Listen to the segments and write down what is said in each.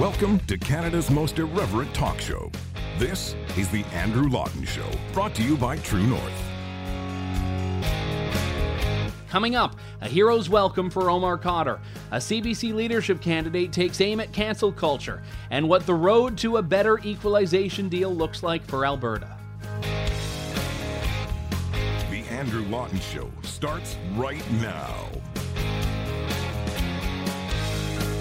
Welcome to Canada's most irreverent talk show. This is The Andrew Lawton Show, brought to you by True North. Coming up, a hero's welcome for Omar Khadr. A CPC leadership candidate takes aim at cancel culture and what the road to a better equalization deal looks like for Alberta. The Andrew Lawton Show starts right now.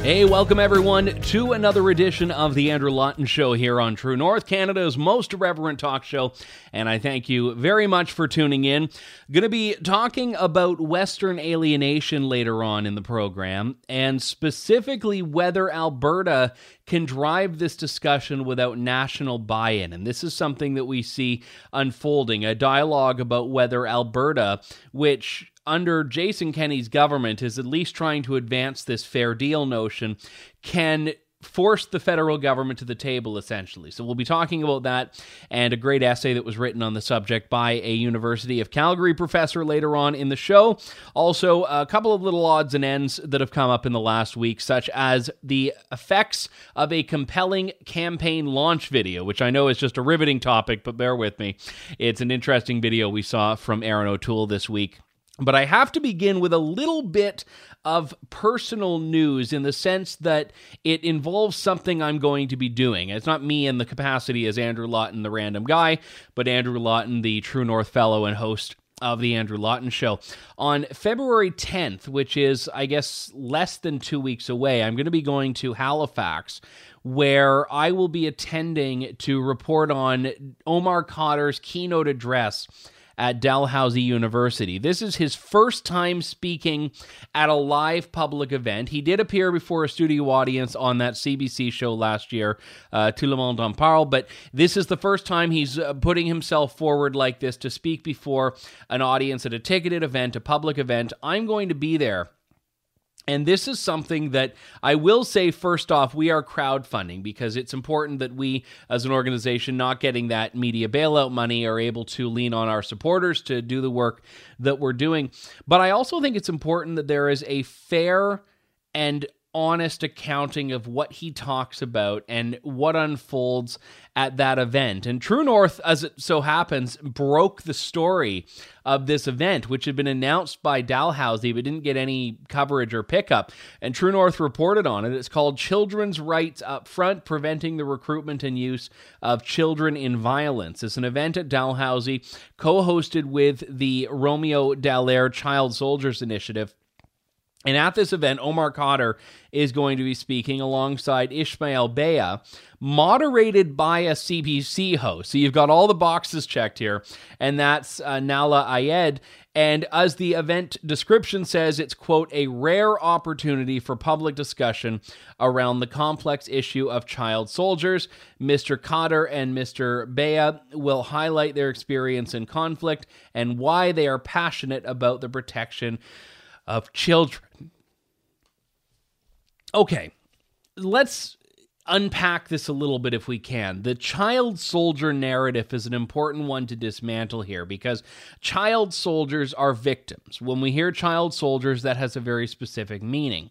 Hey, welcome everyone to another edition of the Andrew Lawton Show here on True North, Canada's most irreverent talk show. And I thank you very much for tuning in. Going to be talking about Western alienation later on in the program, and specifically whether Alberta can drive this discussion without national buy in. And this is something that we see unfolding a dialogue about whether Alberta, which under Jason Kenney's government is at least trying to advance this fair deal notion can force the federal government to the table essentially. So we'll be talking about that and a great essay that was written on the subject by a University of Calgary professor later on in the show. Also, a couple of little odds and ends that have come up in the last week such as the effects of a compelling campaign launch video, which I know is just a riveting topic, but bear with me. It's an interesting video we saw from Erin O'Toole this week but I have to begin with a little bit of personal news in the sense that it involves something I'm going to be doing. It's not me in the capacity as Andrew Lawton, the random guy, but Andrew Lawton, the True North Fellow and host of the Andrew Lawton Show. On February 10th, which is, I guess, less than two weeks away, I'm going to be going to Halifax where I will be attending to report on Omar Khadr's keynote address at Dalhousie University. This is his first time speaking at a live public event. He did appear before a studio audience on that CBC show last year, uh, Tout le monde en parle, but this is the first time he's uh, putting himself forward like this to speak before an audience at a ticketed event, a public event. I'm going to be there and this is something that I will say first off, we are crowdfunding because it's important that we, as an organization, not getting that media bailout money, are able to lean on our supporters to do the work that we're doing. But I also think it's important that there is a fair and honest accounting of what he talks about and what unfolds at that event. And True North, as it so happens, broke the story of this event, which had been announced by Dalhousie but didn't get any coverage or pickup. And True North reported on it. It's called Children's Rights Up Front Preventing the Recruitment and Use of Children in Violence. It's an event at Dalhousie co hosted with the Romeo Dallaire Child Soldiers Initiative. And at this event, Omar Khadr is going to be speaking alongside Ishmael Beah, moderated by a CBC host. So you've got all the boxes checked here, and that's uh, Nahlah Ayed. And as the event description says, it's, quote, a rare opportunity for public discussion around the complex issue of child soldiers. Mr. Khadr and Mr. Beah will highlight their experience in conflict and why they are passionate about the protection of children. Okay, let's unpack this a little bit if we can. The child soldier narrative is an important one to dismantle here because child soldiers are victims. When we hear child soldiers, that has a very specific meaning.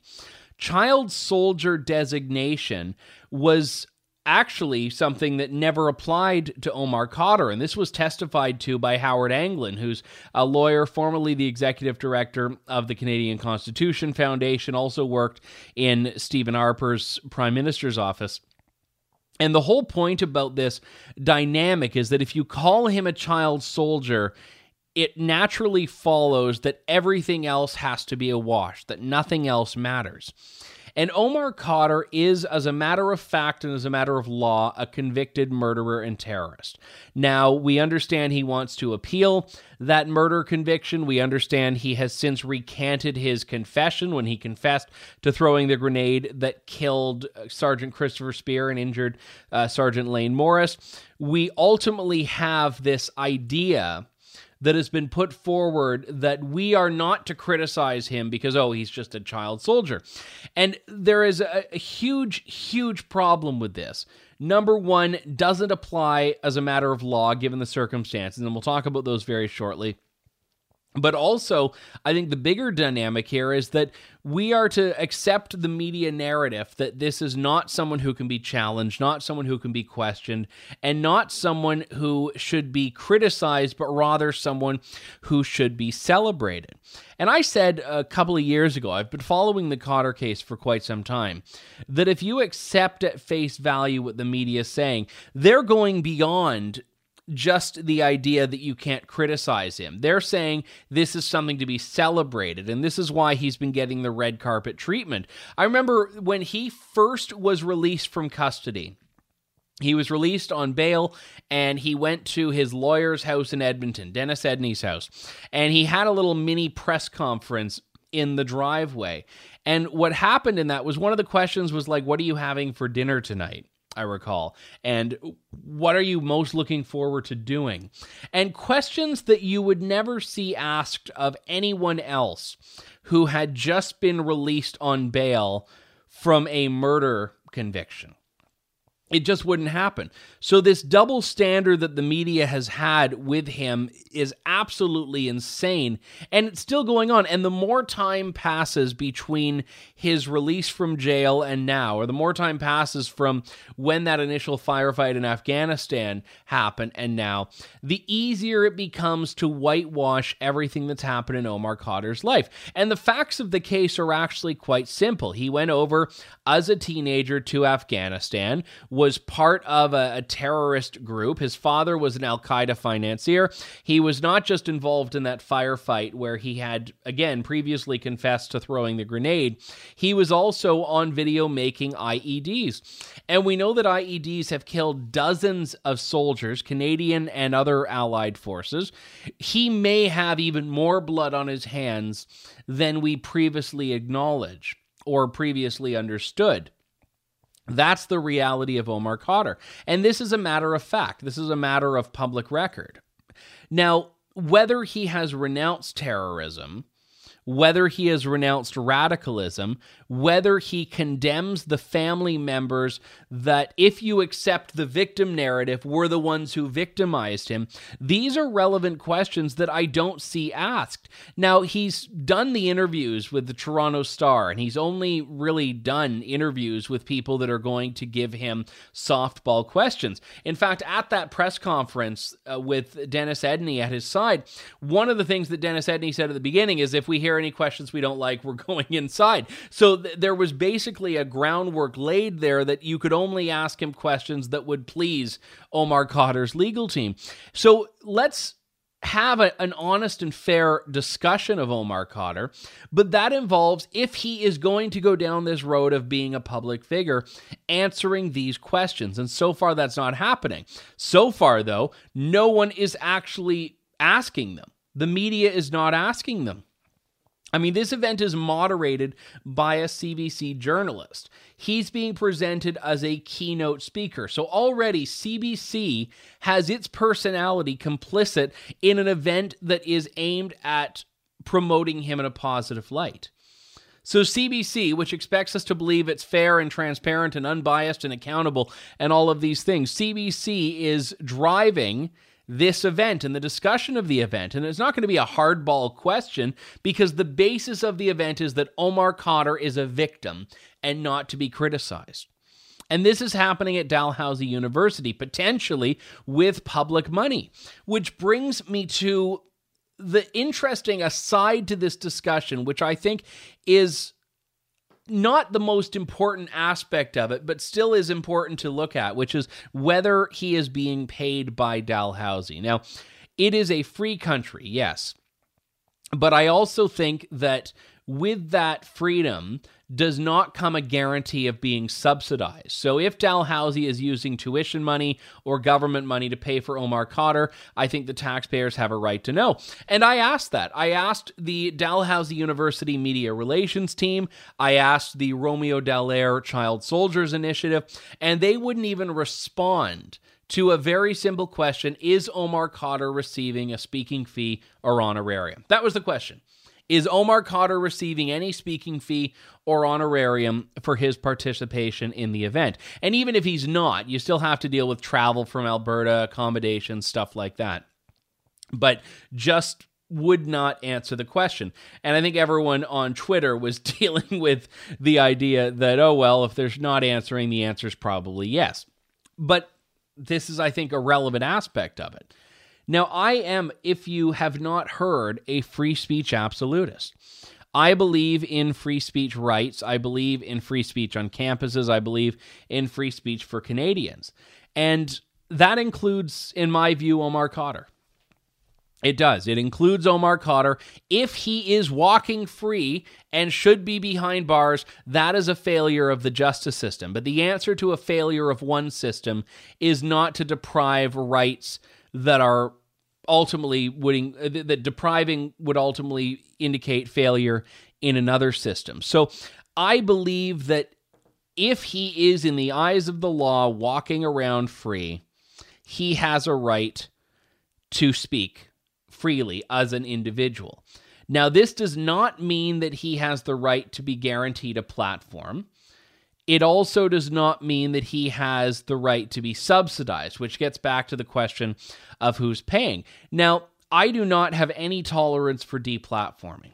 Child soldier designation was actually something that never applied to Omar Khadr. And this was testified to by Howard Anglin, who's a lawyer, formerly the executive director of the Canadian Constitution Foundation, also worked in Stephen Harper's prime minister's office. And the whole point about this dynamic is that if you call him a child soldier, it naturally follows that everything else has to be a wash, that nothing else matters. And Omar Khadr is, as a matter of fact and as a matter of law, a convicted murderer and terrorist. Now, we understand he wants to appeal that murder conviction. We understand he has since recanted his confession when he confessed to throwing the grenade that killed uh, Sergeant Christopher Spear and injured uh, Sergeant Layne Morris. We ultimately have this idea that has been put forward that we are not to criticize him because, oh, he's just a child soldier. And there is a, a huge, huge problem with this. Number one, doesn't apply as a matter of law given the circumstances, and we'll talk about those very shortly. But also, I think the bigger dynamic here is that we are to accept the media narrative that this is not someone who can be challenged, not someone who can be questioned, and not someone who should be criticized, but rather someone who should be celebrated. And I said a couple of years ago, I've been following the Khadr case for quite some time, that if you accept at face value what the media is saying, they're going beyond just the idea that you can't criticize him. They're saying this is something to be celebrated, and this is why he's been getting the red carpet treatment. I remember when he first was released from custody. He was released on bail and he went to his lawyer's house in Edmonton, Dennis Edney's house, and he had a little mini press conference in the driveway. And what happened in that was one of the questions was like, What are you having for dinner tonight? I recall. And what are you most looking forward to doing? And questions that you would never see asked of anyone else who had just been released on bail from a murder conviction. It just wouldn't happen. So, this double standard that the media has had with him is absolutely insane. And it's still going on. And the more time passes between his release from jail and now, or the more time passes from when that initial firefight in Afghanistan happened and now, the easier it becomes to whitewash everything that's happened in Omar Khadr's life. And the facts of the case are actually quite simple. He went over as a teenager to Afghanistan was part of a, a terrorist group. His father was an Al Qaeda financier. He was not just involved in that firefight where he had, again, previously confessed to throwing the grenade, he was also on video making IEDs. And we know that IEDs have killed dozens of soldiers, Canadian and other allied forces. He may have even more blood on his hands than we previously acknowledge or previously understood. That's the reality of Omar Khadr. And this is a matter of fact. This is a matter of public record. Now, whether he has renounced terrorism whether he has renounced radicalism, whether he condemns the family members that, if you accept the victim narrative, were the ones who victimized him. These are relevant questions that I don't see asked. Now, he's done the interviews with the Toronto Star, and he's only really done interviews with people that are going to give him softball questions. In fact, at that press conference uh, with Dennis Edney at his side, one of the things that Dennis Edney said at the beginning is if we hear any questions we don't like, we're going inside. So th- there was basically a groundwork laid there that you could only ask him questions that would please Omar Khadr's legal team. So let's have a, an honest and fair discussion of Omar Khadr, but that involves, if he is going to go down this road of being a public figure, answering these questions. And so far, that's not happening. So far, though, no one is actually asking them. The media is not asking them. I mean, this event is moderated by a CBC journalist. He's being presented as a keynote speaker. So already CBC has its personality complicit in an event that is aimed at promoting him in a positive light. So, CBC, which expects us to believe it's fair and transparent and unbiased and accountable and all of these things, CBC is driving this event and the discussion of the event. And it's not going to be a hardball question because the basis of the event is that Omar Khadr is a victim and not to be criticized. And this is happening at Dalhousie University, potentially with public money, which brings me to the interesting aside to this discussion, which I think is not the most important aspect of it, but still is important to look at, which is whether he is being paid by Dalhousie. Now, it is a free country, yes. But I also think that with that freedom does not come a guarantee of being subsidized. So if Dalhousie is using tuition money or government money to pay for Omar Khadr, I think the taxpayers have a right to know. And I asked that. I asked the Dalhousie University Media Relations team, I asked the Romeo Dallaire Child Soldiers Initiative, and they wouldn't even respond to a very simple question Is Omar Khadr receiving a speaking fee or honorarium? That was the question. Is Omar Khadr receiving any speaking fee or honorarium for his participation in the event? And even if he's not, you still have to deal with travel from Alberta, accommodations, stuff like that. But just would not answer the question. And I think everyone on Twitter was dealing with the idea that, oh, well, if there's not answering, the answer is probably yes. But this is, I think, a relevant aspect of it. Now, I am, if you have not heard, a free speech absolutist. I believe in free speech rights. I believe in free speech on campuses. I believe in free speech for Canadians. And that includes, in my view, Omar Khadr. It does. It includes Omar Khadr. If he is walking free and should be behind bars, that is a failure of the justice system. But the answer to a failure of one system is not to deprive rights that are ultimately would uh, that depriving would ultimately indicate failure in another system. So I believe that if he is in the eyes of the law walking around free, he has a right to speak freely as an individual. Now, this does not mean that he has the right to be guaranteed a platform. It also does not mean that he has the right to be subsidized, which gets back to the question of who's paying. Now, I do not have any tolerance for deplatforming.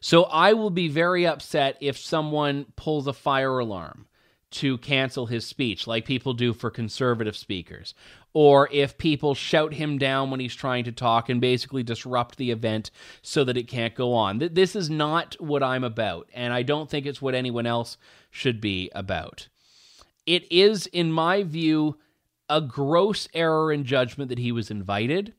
So I will be very upset if someone pulls a fire alarm to cancel his speech, like people do for conservative speakers, or if people shout him down when he's trying to talk and basically disrupt the event so that it can't go on. This is not what I'm about, and I don't think it's what anyone else should be about. It is, in my view, a gross error in judgment that he was invited.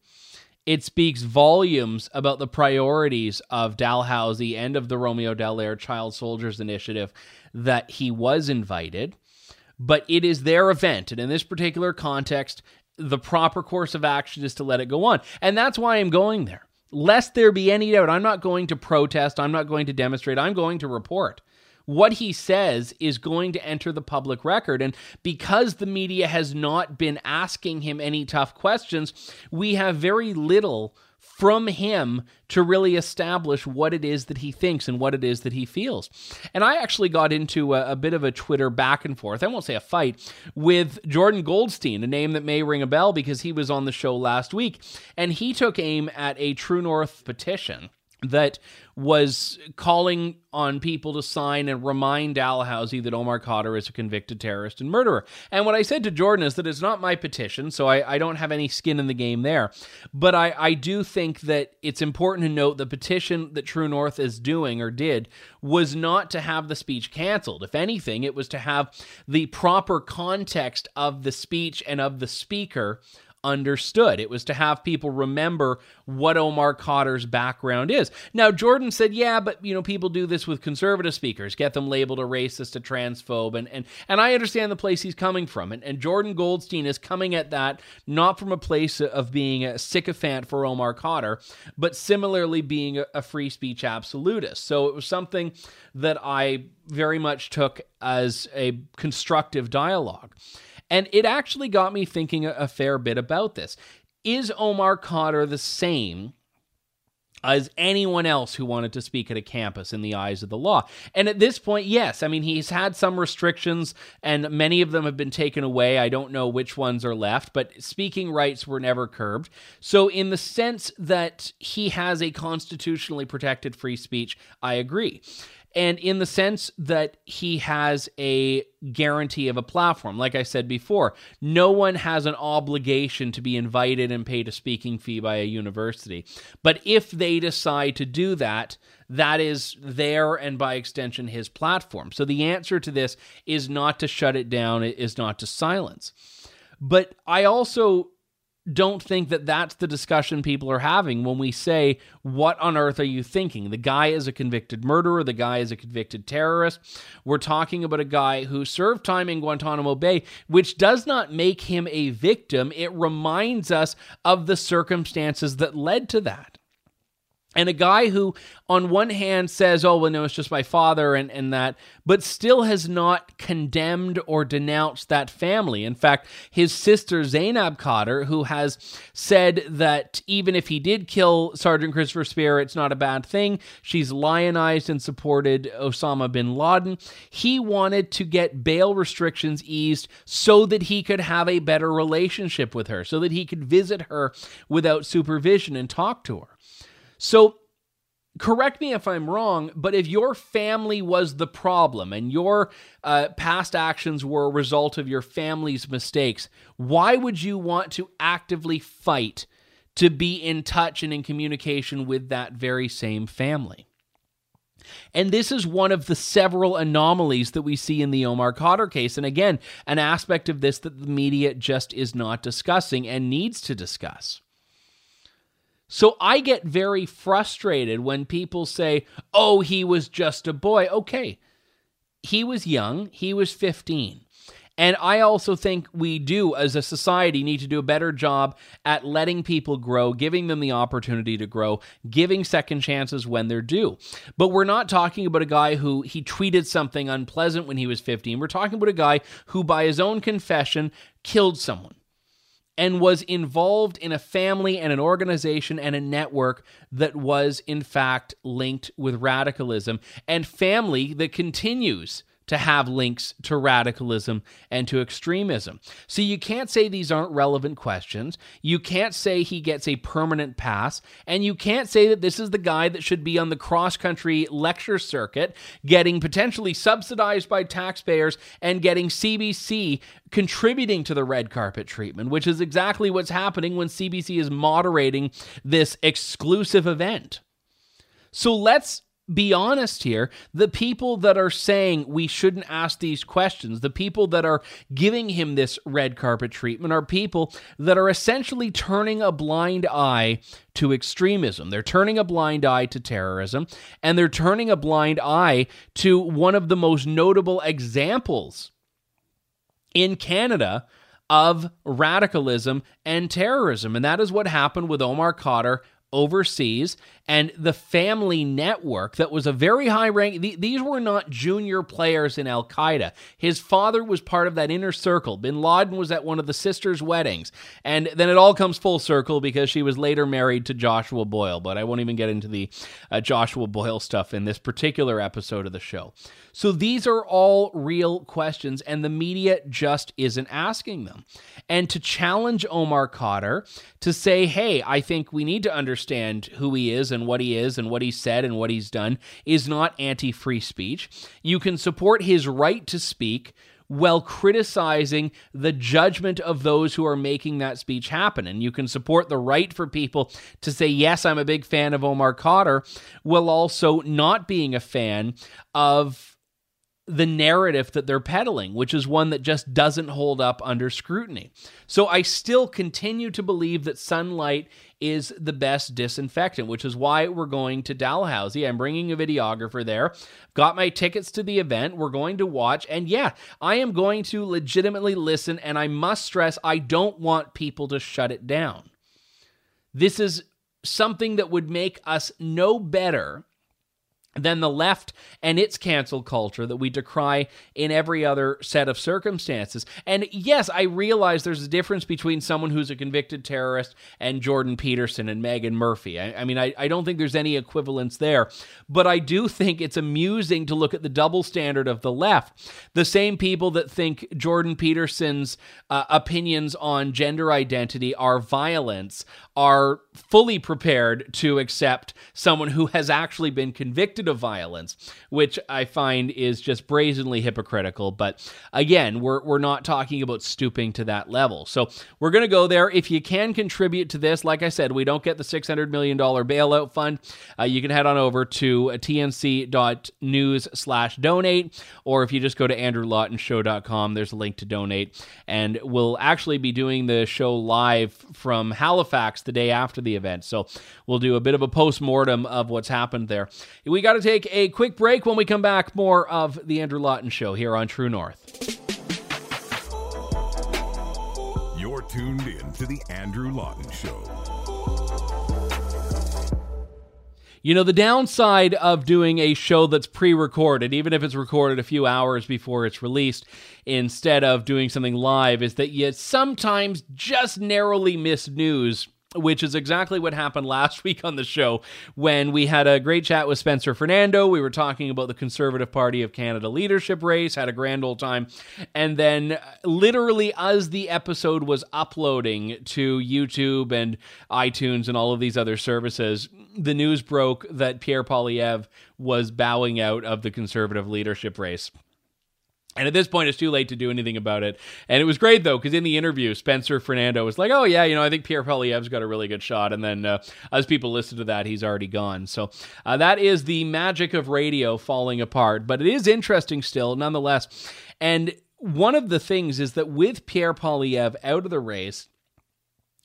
It speaks volumes about the priorities of Dalhousie and of the Romeo Dallaire Child Soldiers Initiative that he was invited. But it is their event. And in this particular context, the proper course of action is to let it go on. And that's why I'm going there. Lest there be any doubt, I'm not going to protest. I'm not going to demonstrate. I'm going to report what he says is going to enter the public record. And because the media has not been asking him any tough questions, we have very little from him to really establish what it is that he thinks and what it is that he feels. And I actually got into a, a, bit of a Twitter back and forth, I won't say a fight, with Jordan Goldstein, a name that may ring a bell because he was on the show last week. And he took aim at a True North petition that was calling on people to sign and remind Dalhousie that Omar Khadr is a convicted terrorist and murderer. And what I said to Jordan is that it's not my petition, so I, I don't have any skin in the game there. But I, I do think that it's important to note the petition that True North is doing or did was not to have the speech canceled. If anything, it was to have the proper context of the speech and of the speaker understood. It was to have people remember what Omar Khadr's background is. Now, Jordan said, yeah, but you know, people do this with conservative speakers, get them labeled a racist, a transphobe, and and and I understand the place he's coming from. And, and Jordan Goldstein is coming at that not from a place of being a sycophant for Omar Khadr, but similarly being a, a free speech absolutist. So it was something that I very much took as a constructive dialogue. And it actually got me thinking a, fair bit about this. Is Omar Khadr the same as anyone else who wanted to speak at a campus in the eyes of the law. And at this point, yes, I mean, he's had some restrictions and many of them have been taken away. I don't know which ones are left, but speaking rights were never curbed. So, in the sense that he has a constitutionally protected free speech, I agree and in the sense that he has a guarantee of a platform. Like I said before, no one has an obligation to be invited and paid a speaking fee by a university. But if they decide to do that, that is their and by extension his platform. So the answer to this is not to shut it down, it is not to silence. But I also don't think that that's the discussion people are having when we say, What on earth are you thinking? The guy is a convicted murderer, the guy is a convicted terrorist. We're talking about a guy who served time in Guantanamo Bay, which does not make him a victim. It reminds us of the circumstances that led to that. And a guy who on one hand says oh well no it's just my father and, and that but still has not condemned or denounced that family. In fact his sister zainab khadr who has said that even if he did kill sergeant christopher spear it's not a bad thing. She's lionized and supported osama bin laden. He wanted to get bail restrictions eased so that he could have a better relationship with her so that he could visit her without supervision and talk to her so, correct me if I'm wrong, but if your family was the problem and your uh, past actions were a result of your family's mistakes, why would you want to actively fight to be in touch and in communication with that very same family? And this is one of the several anomalies that we see in the Omar Khadr case. And again, an aspect of this that the media just is not discussing and needs to discuss. So I get very frustrated when people say, oh, he was just a boy. Okay, he was young, he was 15. And I also think we do, as a society, need to do a better job at letting people grow, giving them the opportunity to grow, giving second chances when they're due. But we're not talking about a guy who he tweeted something unpleasant when he was 15. We're talking about a guy who, by his own confession, killed someone and was involved in a family and an organization and a network that was, in fact, linked with radicalism, and family that continues to have links to radicalism and to extremism. So you can't say these aren't relevant questions. You can't say he gets a permanent pass. And you can't say that this is the guy that should be on the cross country lecture circuit, getting potentially subsidized by taxpayers and getting CBC contributing to the red carpet treatment, which is exactly what's happening when CBC is moderating this exclusive event. So let's be honest here. The people that are saying we shouldn't ask these questions, the people that are giving him this red carpet treatment, are people that are essentially turning a blind eye to extremism. They're turning a blind eye to terrorism, and they're turning a blind eye to one of the most notable examples in Canada of radicalism and terrorism. And that is what happened with Omar Khadr overseas and the family network that was a very high rank th- these were not junior players in al-qaeda his father was part of that inner circle. Bin laden was at one of the sisters weddings. And then it all comes full circle because she was later married to joshua boyle but i won't even get into the uh, joshua boyle stuff in this particular episode of the show so these are all real questions and the media just isn't asking them and to challenge omar khadr to say hey i think we need to understand who he is and what he is and what he said and what he's done is not anti free speech. You can support his right to speak while criticizing the judgment of those who are making that speech happen. And you can support the right for people to say, yes, I'm a big fan of Omar Khadr, while also not being a fan of the narrative that they're peddling, which is one that just doesn't hold up under scrutiny. So I still continue to believe that sunlight is the best disinfectant, which is why we're going to Dalhousie. I'm bringing a videographer there. Got my tickets to the event. We're going to watch. And yeah, I am going to legitimately listen. And I must stress, I don't want people to shut it down. This is something that would make us no better than the left and its cancel culture that we decry in every other set of circumstances. And yes, I realize there's a difference between someone who's a convicted terrorist and Jordan Peterson and Meghan Murphy. I, I mean, I, I don't think there's any equivalence there, but I do think it's amusing to look at the double standard of the left. The same people that think Jordan Peterson's uh, opinions on gender identity are violence are fully prepared to accept someone who has actually been convicted of violence, which I find is just brazenly hypocritical. But again, we're, we're not talking about stooping to that level. So we're going to go there. If you can contribute to this, like I said, we don't get the $600 million bailout fund. Uh, you can head on over to tnc.news slash donate, or if you just go to andrewlawtonshow.com, there's a link to donate. And we'll actually be doing the show live from Halifax the day after the event. So we'll do a bit of a post mortem of what's happened there. We got to take a quick break. When we come back, more of the Andrew Lawton Show here on True North. You're tuned in to the Andrew Lawton Show. You know, the downside of doing a show that's pre recorded, even if it's recorded a few hours before it's released, instead of doing something live, is that you sometimes just narrowly miss news which is exactly what happened last week on the show when we had a great chat with Spencer Fernando. We were talking about the Conservative Party of Canada leadership race, had a grand old time. And then, uh, literally, as the episode was uploading to YouTube and iTunes and all of these other services, the news broke that Pierre Poilievre was bowing out of the Conservative leadership race. And at this point, it's too late to do anything about it. And it was great, though, because in the interview, Spencer Fernando was like, oh, yeah, you know, I think Pierre Poilievre's got a really good shot. And then uh, as people listen to that, he's already gone. So uh, that is the magic of radio falling apart. But it is interesting still, nonetheless. And one of the things is that with Pierre Poilievre out of the race,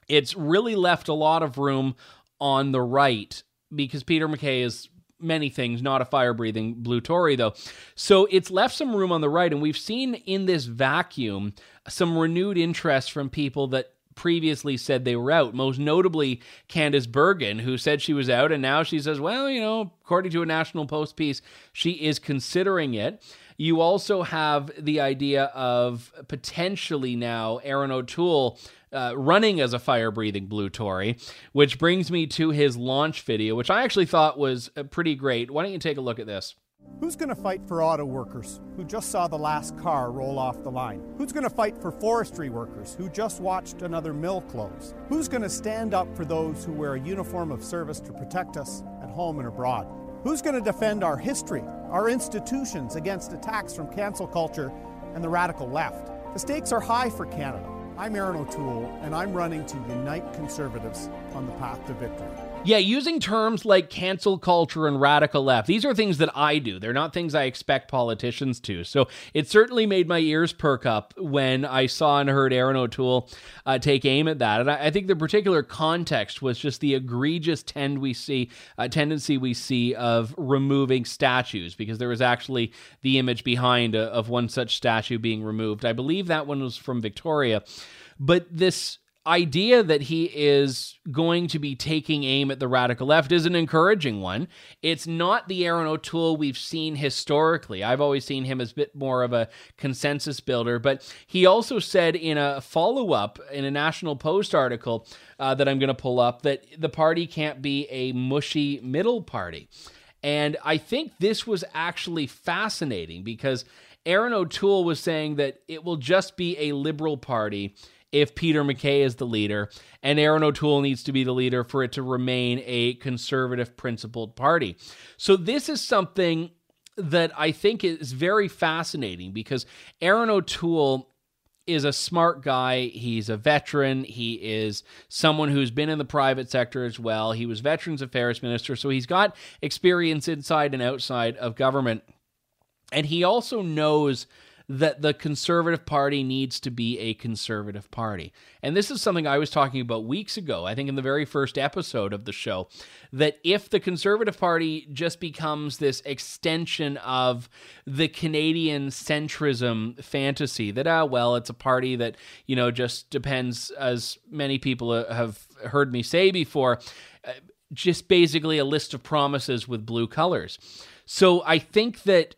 it's really left a lot of room on the right because Peter MacKay is many things, not a fire breathing blue Tory, though. So it's left some room on the right. And we've seen in this vacuum some renewed interest from people that previously said they were out, most notably Candice Bergen, who said she was out. And now she says, well, you know, according to a National Post piece, she is considering it. You also have the idea of potentially now Erin O'Toole uh, running as a fire breathing blue Tory, which brings me to his launch video, which I actually thought was uh, pretty great. Why don't you take a look at this? Who's going to fight for auto workers who just saw the last car roll off the line? Who's going to fight for forestry workers who just watched another mill close? Who's going to stand up for those who wear a uniform of service to protect us at home and abroad? Who's going to defend our history, our institutions against attacks from cancel culture and the radical left? The stakes are high for Canada. I'm Erin O'Toole, and I'm running to unite Conservatives on the path to victory. Yeah, using terms like cancel culture and radical left, these are things that I do. They're not things I expect politicians to. So it certainly made my ears perk up when I saw and heard Erin O'Toole uh, take aim at that. And I, I, think the particular context was just the egregious tend we see, uh, tendency we see of removing statues, because there was actually the image behind a, uh, of one such statue being removed. I believe that one was from Victoria. But this idea that he is going to be taking aim at the radical left is an encouraging one. It's not the Erin O'Toole we've seen historically. I've always seen him as a bit more of a consensus builder, but he also said in a follow up in a National Post article uh, that I'm going to pull up that the party can't be a mushy middle party. And I think this was actually fascinating because Erin O'Toole was saying that it will just be a liberal party if Peter MacKay is the leader, and Erin O'Toole needs to be the leader for it to remain a conservative principled party. So, this is something that I think is very fascinating because Erin O'Toole is a smart guy. He's a veteran. He is someone who's been in the private sector as well. He was Veterans Affairs Minister, so he's got experience inside and outside of government. And he also knows that the Conservative Party needs to be a conservative party. And this is something I was talking about weeks ago, I think in the very first episode of the show, that if the Conservative Party just becomes this extension of the Canadian centrism fantasy, that, ah, well, it's a party that, you know, just depends, as many people uh, have heard me say before, uh, just basically a list of promises with blue colors. So I think that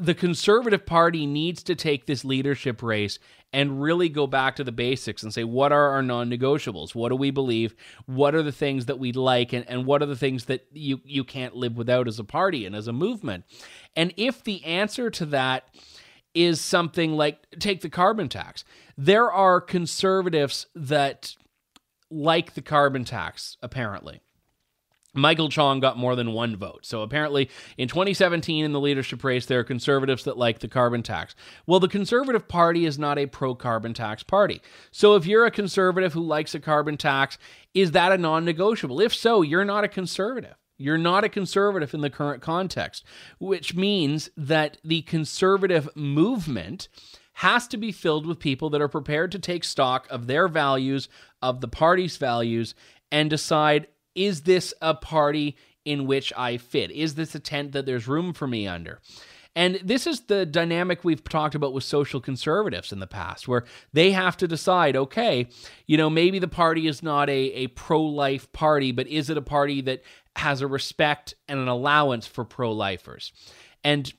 the Conservative Party needs to take this leadership race and really go back to the basics and say, what are our non negotiables? What do we believe? What are the things that we like? And, and what are the things that you, you can't live without as a party and as a movement? And if the answer to that is something like take the carbon tax, there are conservatives that like the carbon tax, apparently. Michael Chong got more than one vote. So apparently, in 2017, in the leadership race, there are conservatives that like the carbon tax. Well, the Conservative Party is not a pro carbon tax party. So if you're a conservative who likes a carbon tax, is that a non negotiable? If so, you're not a conservative. You're not a conservative in the current context, which means that the conservative movement has to be filled with people that are prepared to take stock of their values, of the party's values, and decide is this a party in which I fit? Is this a tent that there's room for me under? And this is the dynamic we've talked about with social conservatives in the past, where they have to decide okay, you know, maybe the party is not a, a pro life party, but is it a party that has a respect and an allowance for pro lifers? And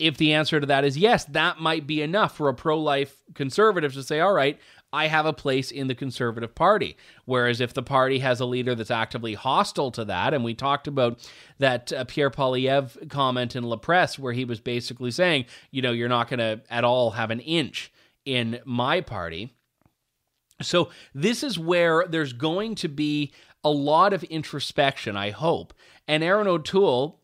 if the answer to that is yes, that might be enough for a pro life conservative to say, all right, I have a place in the Conservative Party. Whereas if the party has a leader that's actively hostile to that, and we talked about that uh, Pierre Poilievre comment in La Presse, where he was basically saying, you know, you're not going to at all have an inch in my party. So this is where there's going to be a lot of introspection, I hope. And Erin O'Toole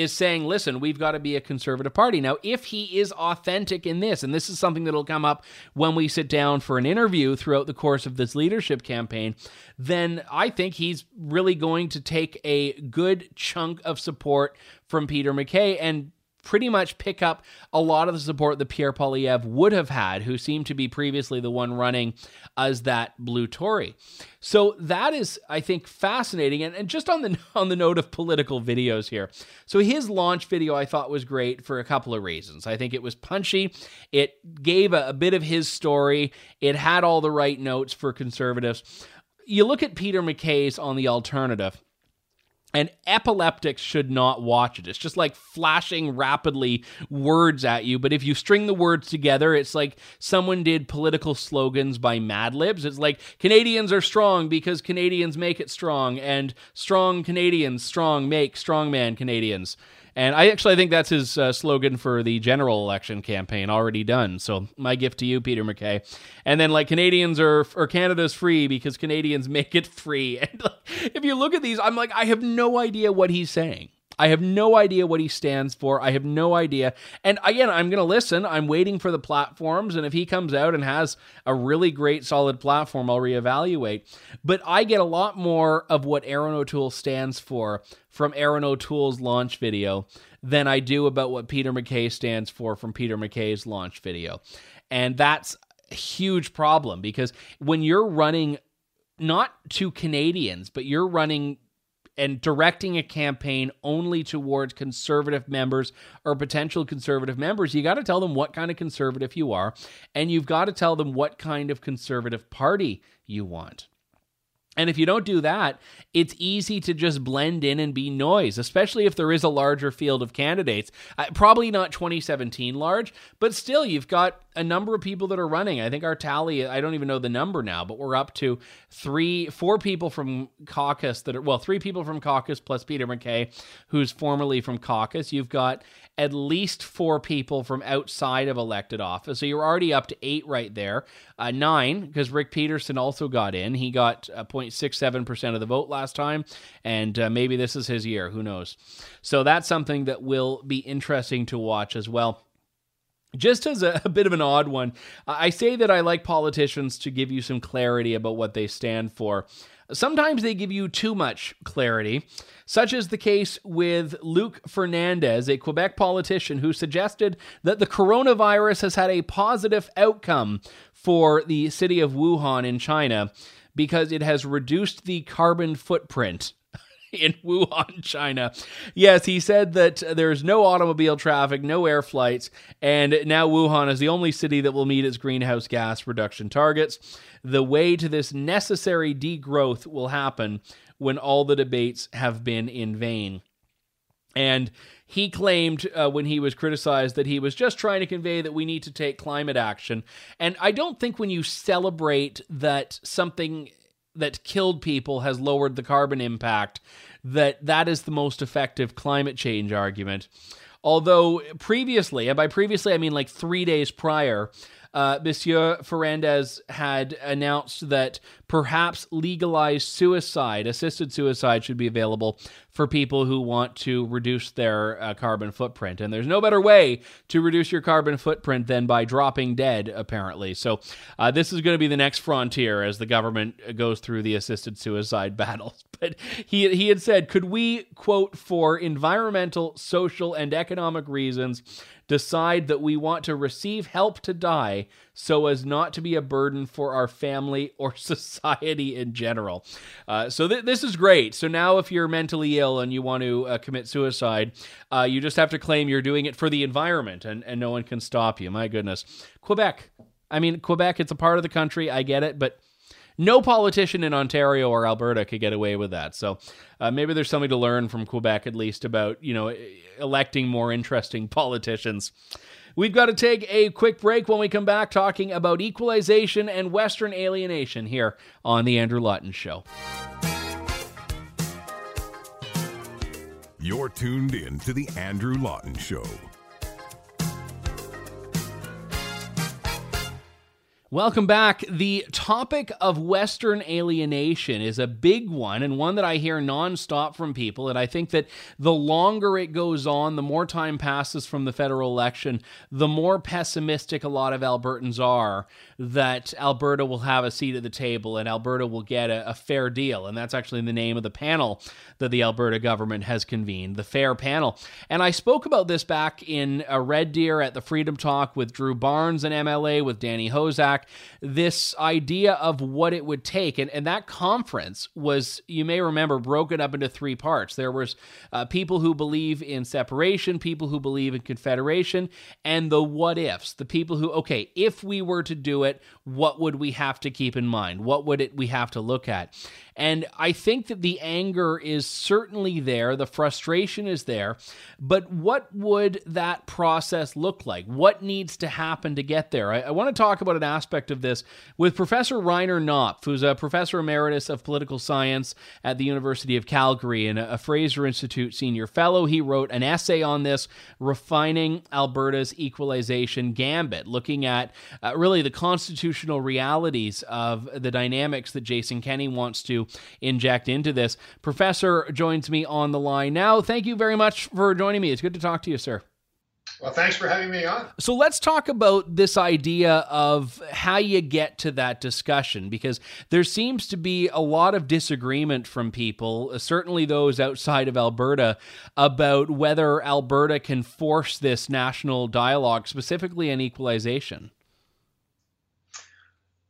is saying, listen, we've got to be a conservative party. Now, if he is authentic in this, and this is something that'll come up when we sit down for an interview throughout the course of this leadership campaign, then I think he's really going to take a good chunk of support from Peter MacKay. and pretty much pick up a lot of the support that Pierre Poilievre would have had, who seemed to be previously the one running as that blue Tory. So that is, I think, fascinating. And, and just on the on the note of political videos here, so his launch video I thought was great for a couple of reasons. I think it was punchy. It gave a, a bit of his story. It had all the right notes for conservatives. You look at Peter MacKay's on the alternative and epileptics should not watch it. It's just like flashing rapidly words at you. But if you string the words together, it's like someone did political slogans by Mad Libs. It's like Canadians are strong because Canadians make it strong, and strong Canadians, strong make strongman Canadians. And I actually think that's his uh, slogan for the general election campaign already done. So my gift to you, Peter MacKay. And then like Canadians are or Canada's free because Canadians make it free. And like, if you look at these, I'm like I have no idea what he's saying. I have no idea what he stands for. I have no idea. And again, I'm going to listen. I'm waiting for the platforms. And if he comes out and has a really great, solid platform, I'll reevaluate. But I get a lot more of what Erin O'Toole stands for from Erin O'Toole's launch video than I do about what Peter MacKay stands for from Peter MacKay's launch video. And that's a huge problem because when you're running not to Canadians, but you're running and directing a campaign only towards conservative members or potential conservative members, you got to tell them what kind of conservative you are, and you've got to tell them what kind of conservative party you want. And if you don't do that, it's easy to just blend in and be noise, especially if there is a larger field of candidates. Uh, probably not 2017 large, but still, you've got a number of people that are running. I think our tally, I don't even know the number now, but we're up to three, four people from caucus that are, well, three people from caucus plus Peter MacKay, who's formerly from caucus. You've got at least four people from outside of elected office. So you're already up to eight right there. Uh, nine, because Rick Peterson also got in. He got uh, 0.67% of the vote last time, and uh, maybe this is his year. Who knows? So that's something that will be interesting to watch as well. Just as a, a, bit of an odd one, I say that I like politicians to give you some clarity about what they stand for. Sometimes they give you too much clarity, such as the case with Luc Ferrandez, a Quebec politician who suggested that the coronavirus has had a positive outcome for the city of Wuhan in China because it has reduced the carbon footprint in Wuhan, China. Yes, he said that there's no automobile traffic, no air flights, and now Wuhan is the only city that will meet its greenhouse gas reduction targets. The way to this necessary degrowth will happen when all the debates have been in vain. And he claimed uh, when he was criticized that he was just trying to convey that we need to take climate action. And I don't think when you celebrate that something that killed people has lowered the carbon impact, that that is the most effective climate change argument. Although previously, and by previously I mean like three days prior, uh, Monsieur Ferrandez had announced that perhaps legalized suicide, assisted suicide, should be available for people who want to reduce their uh, carbon footprint. And there's no better way to reduce your carbon footprint than by dropping dead, apparently. So uh, this is going to be the next frontier as the government goes through the assisted suicide battles. But he, he had said, could we, quote, for environmental, social, and economic reasons, decide that we want to receive help to die so as not to be a burden for our family or society in general. Uh, so th- this is great. So now, if you're mentally ill and you want to uh, commit suicide, uh, you just have to claim you're doing it for the environment, and and no one can stop you. My goodness, Quebec. I mean, Quebec. It's a part of the country. I get it, but no politician in Ontario or Alberta could get away with that. So uh, maybe there's something to learn from Quebec at least about you know electing more interesting politicians. We've got to take a quick break when we come back talking about equalization and Western alienation here on The Andrew Lawton Show. You're tuned in to The Andrew Lawton Show. Welcome back. The topic of Western alienation is a big one and one that I hear nonstop from people. And I think that the longer it goes on, the more time passes from the federal election, the more pessimistic a lot of Albertans are that Alberta will have a seat at the table and Alberta will get a, a fair deal. And that's actually the name of the panel that the Alberta government has convened, the FAIR Panel. And I spoke about this back in Red Deer at the Freedom Talk with Drew Barnes, an MLA, with Danny Hozak, this idea of what it would take. And, and that conference was, you may remember, broken up into three parts. There was uh, people who believe in separation, people who believe in confederation, and the what ifs, the people who, okay, if we were to do it, what would we have to keep in mind? What would it we have to look at? And I think that the anger is certainly there, the frustration is there, but what would that process look like? What needs to happen to get there? I, I want to talk about an aspect of this with Professor Rainer Knopff, who's a professor emeritus of political science at the University of Calgary and a Fraser Institute senior fellow. He wrote an essay on this, Refining Alberta's Equalization Gambit, looking at uh, really the constitutional realities of the dynamics that Jason Kenney wants to inject into this. Professor joins me on the line now. Thank you very much for joining me. It's good to talk to you, sir. Well, thanks for having me on. So let's talk about this idea of how you get to that discussion because there seems to be a lot of disagreement from people, certainly those outside of Alberta, about whether Alberta can force this national dialogue, specifically on equalization.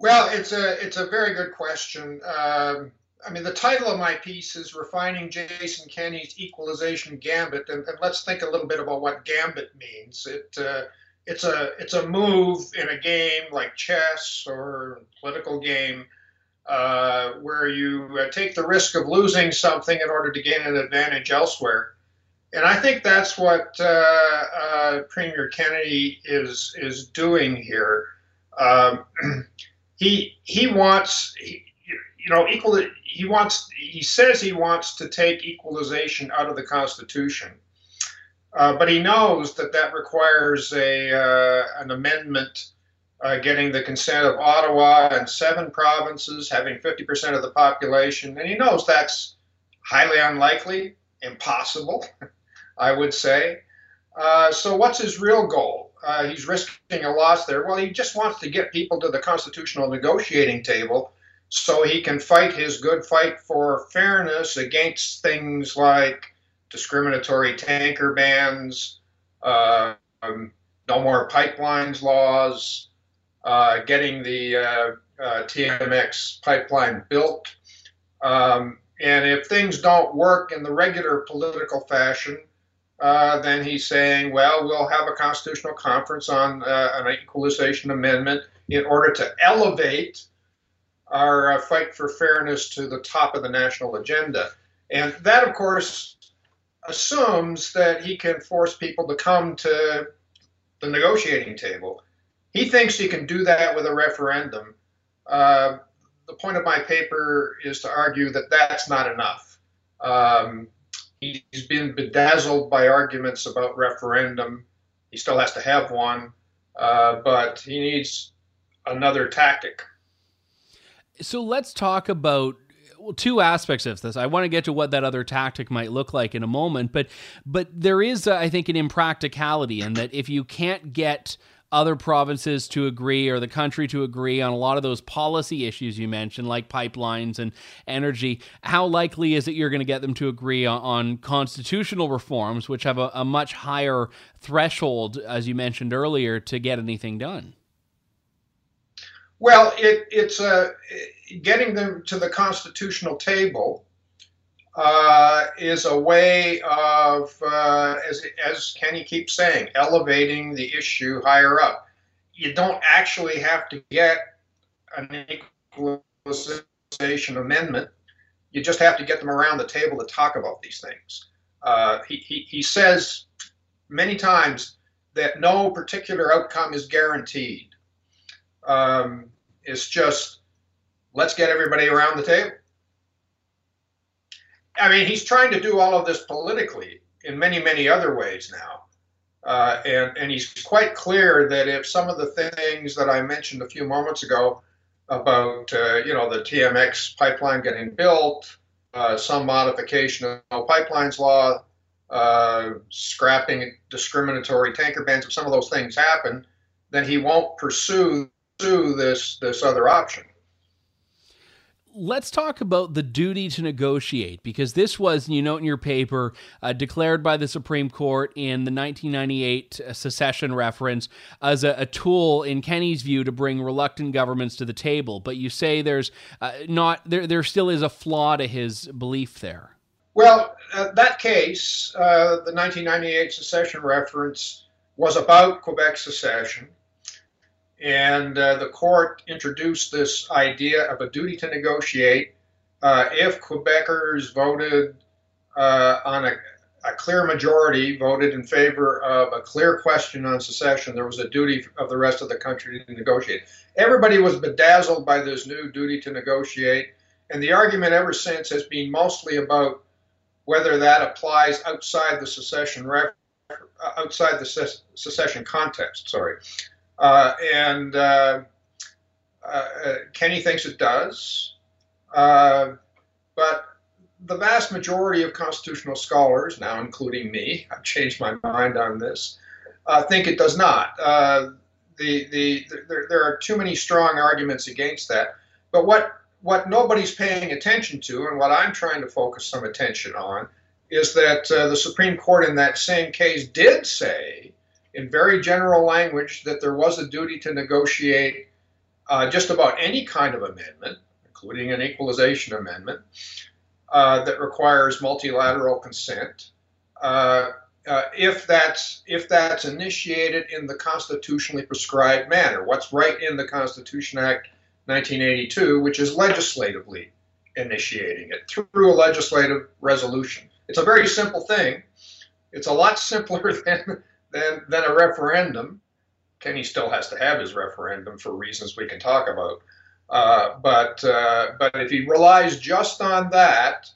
Well, it's a it's a very good question. Um, I mean, the title of my piece is Refining Jason Kenney's Equalization Gambit. And, and let's think a little bit about what gambit means. It, uh, it's, a, it's a move in a game like chess or political game uh, where you uh, take the risk of losing something in order to gain an advantage elsewhere. And I think that's what uh, uh, Premier Kenney is, is doing here. Um, he, he wants, you know, equal. He wants. He says he wants to take equalization out of the Constitution, uh, but he knows that that requires a uh, an amendment, uh, getting the consent of Ottawa and seven provinces, having 50% of the population, and he knows that's highly unlikely, impossible, I would say. Uh, so, what's his real goal? Uh, he's risking a loss there. Well, he just wants to get people to the constitutional negotiating table so he can fight his good fight for fairness against things like discriminatory tanker bans, uh, um, no more pipelines laws, uh, getting the uh, uh TMX pipeline built. Um, and if things don't work in the regular political fashion, uh, then he's saying, well, we'll have a constitutional conference on uh, an equalization amendment in order to elevate our uh, fight for fairness to the top of the national agenda. And that, of course, assumes that he can force people to come to the negotiating table. He thinks he can do that with a referendum. Uh, the point of my paper is to argue that that's not enough. Um, he's been bedazzled by arguments about referendum. He still has to have one, uh, but he needs another tactic. So let's talk about well, two aspects of this. I want to get to what that other tactic might look like in a moment, but but there is, uh, I think, an impracticality in that if you can't get other provinces to agree or the country to agree on a lot of those policy issues you mentioned, like pipelines and energy, how likely is it you're going to get them to agree on, on constitutional reforms, which have a, a much higher threshold, as you mentioned earlier, to get anything done? Well, it, it's uh, getting them to the constitutional table uh, is a way of, uh, as, as Kenney keeps saying, elevating the issue higher up. You don't actually have to get an equalization amendment. You just have to get them around the table to talk about these things. Uh, he, he, he says many times that no particular outcome is guaranteed. Um, it's just let's get everybody around the table. I mean, he's trying to do all of this politically in many, many other ways now. Uh, and, and he's quite clear that if some of the things that I mentioned a few moments ago about, uh, you know, the TMX pipeline getting built, uh, some modification of the pipelines law, uh, scrapping discriminatory tanker bans, if some of those things happen, then he won't pursue, pursue this, this other option let's talk about the duty to negotiate because this was, you note in your paper, uh, declared by the Supreme Court in the 1998 uh, secession reference as a, a, tool, in Kenney's view, to bring reluctant governments to the table. But you say there's uh, not there. There still is a flaw to his belief there. Well, uh, that case, uh, the 1998 secession reference, was about Quebec secession. And uh, the court introduced this idea of a duty to negotiate uh, if Quebecers voted uh, on a, a, clear majority, voted in favor of a clear question on secession, there was a duty of the rest of the country to negotiate. Everybody was bedazzled by this new duty to negotiate. And the argument ever since has been mostly about whether that applies outside the secession ref, outside the secession context. Sorry, uh, and uh, uh, Kenney thinks it does. but the vast majority of constitutional scholars, now including me, I've changed my mind on this, think it does not. The, the, there, there are too many strong arguments against that. But what what nobody's paying attention to, and what I'm trying to focus some attention on, is that uh, the Supreme Court in that same case did say in very general language that there was a duty to negotiate uh, just about any kind of amendment, including an equalization amendment, uh, that requires multilateral consent. Uh, uh, if that's if that's initiated in the constitutionally prescribed manner, what's right in the Constitution Act 1982, which is legislatively initiating it through a legislative resolution. It's a very simple thing. It's a lot simpler than than, than a referendum. Kenney still has to have his referendum for reasons we can talk about. Uh, but uh, but if he relies just on that,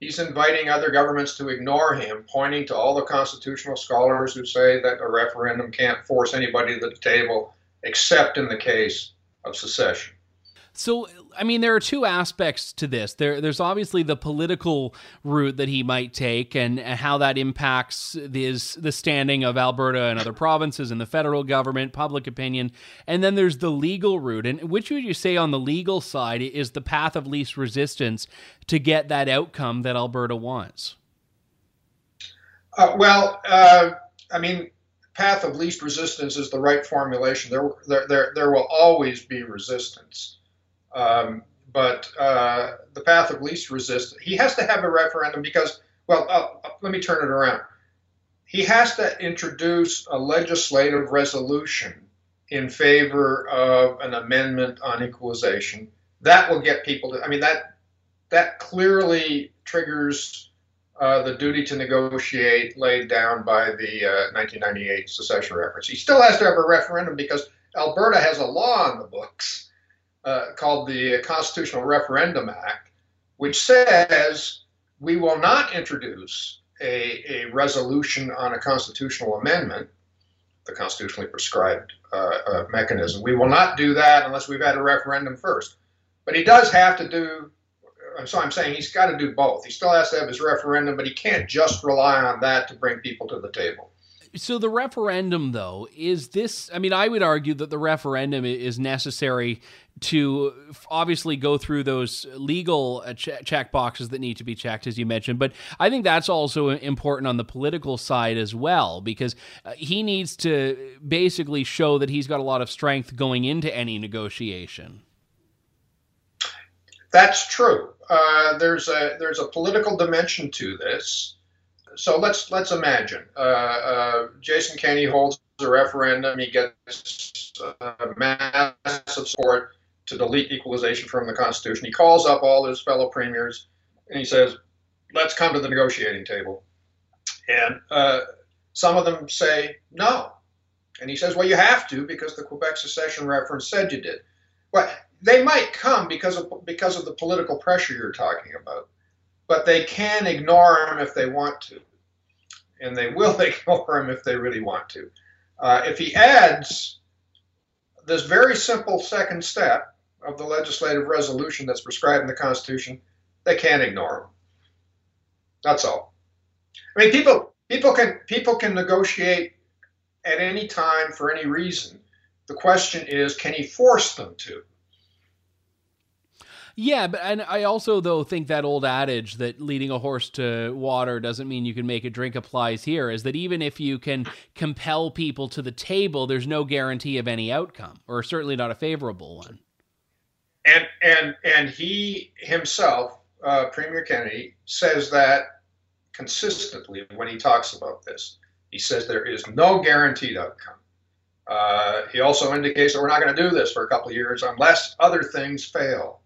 he's inviting other governments to ignore him, pointing to all the constitutional scholars who say that a referendum can't force anybody to the table, except in the case of secession. So, I mean, there are two aspects to this. There, there's obviously the political route that he might take, and, and how that impacts this, the standing of Alberta and other provinces and the federal government, public opinion, and then there's the legal route. And which would you say on the legal side is the path of least resistance to get that outcome that Alberta wants? Uh, well, uh, I mean, path of least resistance is the right formulation. There, there, there, there will always be resistance. Um, but uh, the path of least resistance, he has to have a referendum because, well, uh, let me turn it around. He has to introduce a legislative resolution in favor of an amendment on equalization. That will get people to, I mean, that, that clearly triggers uh, the duty to negotiate laid down by the uh, 1998 secession reference. He still has to have a referendum because Alberta has a law on the books uh, called the Constitutional Referendum Act, which says we will not introduce a, a resolution on a constitutional amendment, the constitutionally prescribed uh, uh, mechanism. We will not do that unless we've had a referendum first. But he does have to do, so I'm saying he's got to do both. He still has to have his referendum, but he can't just rely on that to bring people to the table. So the referendum, though, is this? I mean, I would argue that the referendum is necessary to obviously go through those legal uh, check boxes that need to be checked, as you mentioned. But I think that's also important on the political side as well, because uh, he needs to basically show that he's got a lot of strength going into any negotiation. That's true. Uh, there's a there's a political dimension to this. So let's let's imagine uh, uh, Jason Kenney holds a referendum. He gets uh, massive support to delete equalization from the Constitution. He calls up all his fellow premiers and he says, "Let's come to the negotiating table." And uh, some of them say no, and he says, "Well, you have to because the Quebec secession reference said you did." Well, they might come because of because of the political pressure you're talking about, but they can ignore him if they want to, and they will ignore him if they really want to. Uh, if he adds this very simple second step of the legislative resolution that's prescribed in the Constitution, they can't ignore him. That's all. I mean, people people can people can negotiate at any time for any reason. The question is, can he force them to? Yeah, but and I also though think that old adage that leading a horse to water doesn't mean you can make a drink applies here is that even if you can compel people to the table, there's no guarantee of any outcome, or certainly not a favorable one. And and and he himself, uh, Premier Kenney, says that consistently when he talks about this. He says there is no guaranteed outcome. Uh, he also indicates that we're not going to do this for a couple of years unless other things fail.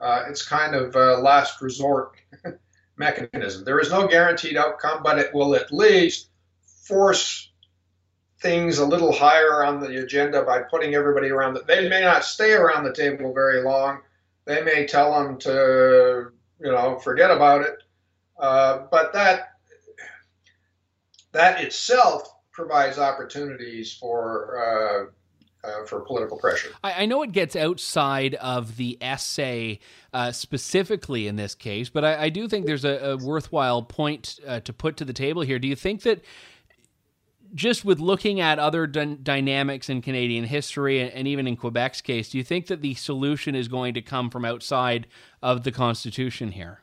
Uh, it's kind of a last resort mechanism. There is no guaranteed outcome, but it will at least force things a little higher on the agenda by putting everybody around. The, they may not stay around the table very long. They may tell them to, you know, forget about it. Uh, but that that itself provides opportunities for uh, for political pressure. I, I, know it gets outside of the essay uh, specifically in this case, but I, I do think there's a, a worthwhile point uh, to put to the table here. Do you think that? Just with looking at other d- dynamics in Canadian history and, and even in Quebec's case, do you think that the solution is going to come from outside of the Constitution here?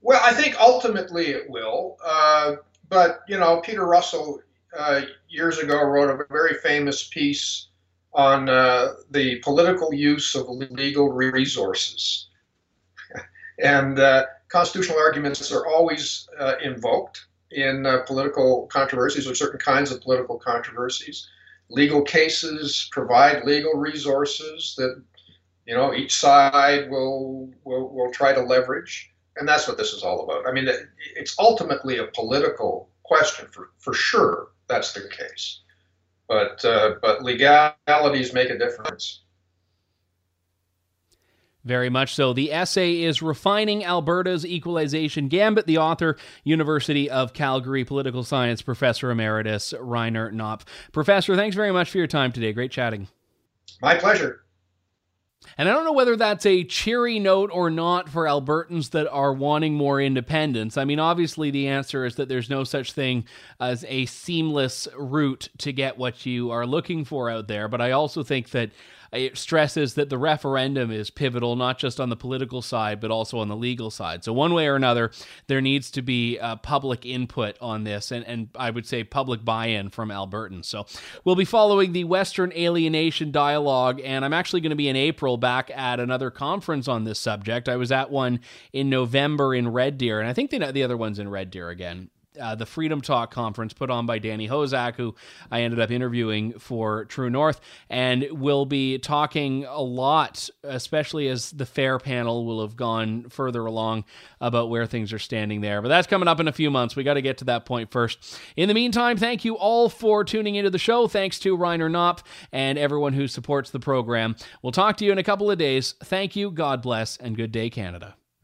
Well, I think ultimately it will. Uh, but, you know, Peter Russell uh, years ago wrote a very famous piece on uh, the political use of legal resources. and uh, constitutional arguments are always uh, invoked in uh, political controversies or certain kinds of political controversies. Legal cases provide legal resources that you know each side will will, will try to leverage, and that's what this is all about. I mean, it's ultimately a political question for for sure. That's the case but uh, but legalities make a difference. Very much so. The essay is Refining Alberta's Equalization Gambit. The author, University of Calgary political science professor emeritus Rainer Knopff. Professor, thanks very much for your time today. Great chatting. My pleasure. And I don't know whether that's a cheery note or not for Albertans that are wanting more independence. I mean, obviously, the answer is that there's no such thing as a seamless route to get what you are looking for out there. But I also think that it stresses that the referendum is pivotal, not just on the political side, but also on the legal side. So, one way or another, there needs to be uh, public input on this, and, and I would say public buy in from Albertans. So, we'll be following the Western Alienation Dialogue, and I'm actually going to be in April back at another conference on this subject. I was at one in November in Red Deer, and I think the, the other one's in Red Deer again uh, the Freedom Talk conference put on by Danny Hozak, who I ended up interviewing for True North, and we'll be talking a lot, especially as the fair panel will have gone further along about where things are standing there. But that's coming up in a few months. We got to get to that point first. In the meantime, thank you all for tuning into the show. Thanks to Rainer Knopff and everyone who supports the program. We'll talk to you in a couple of days. Thank you, God bless, and good day, Canada.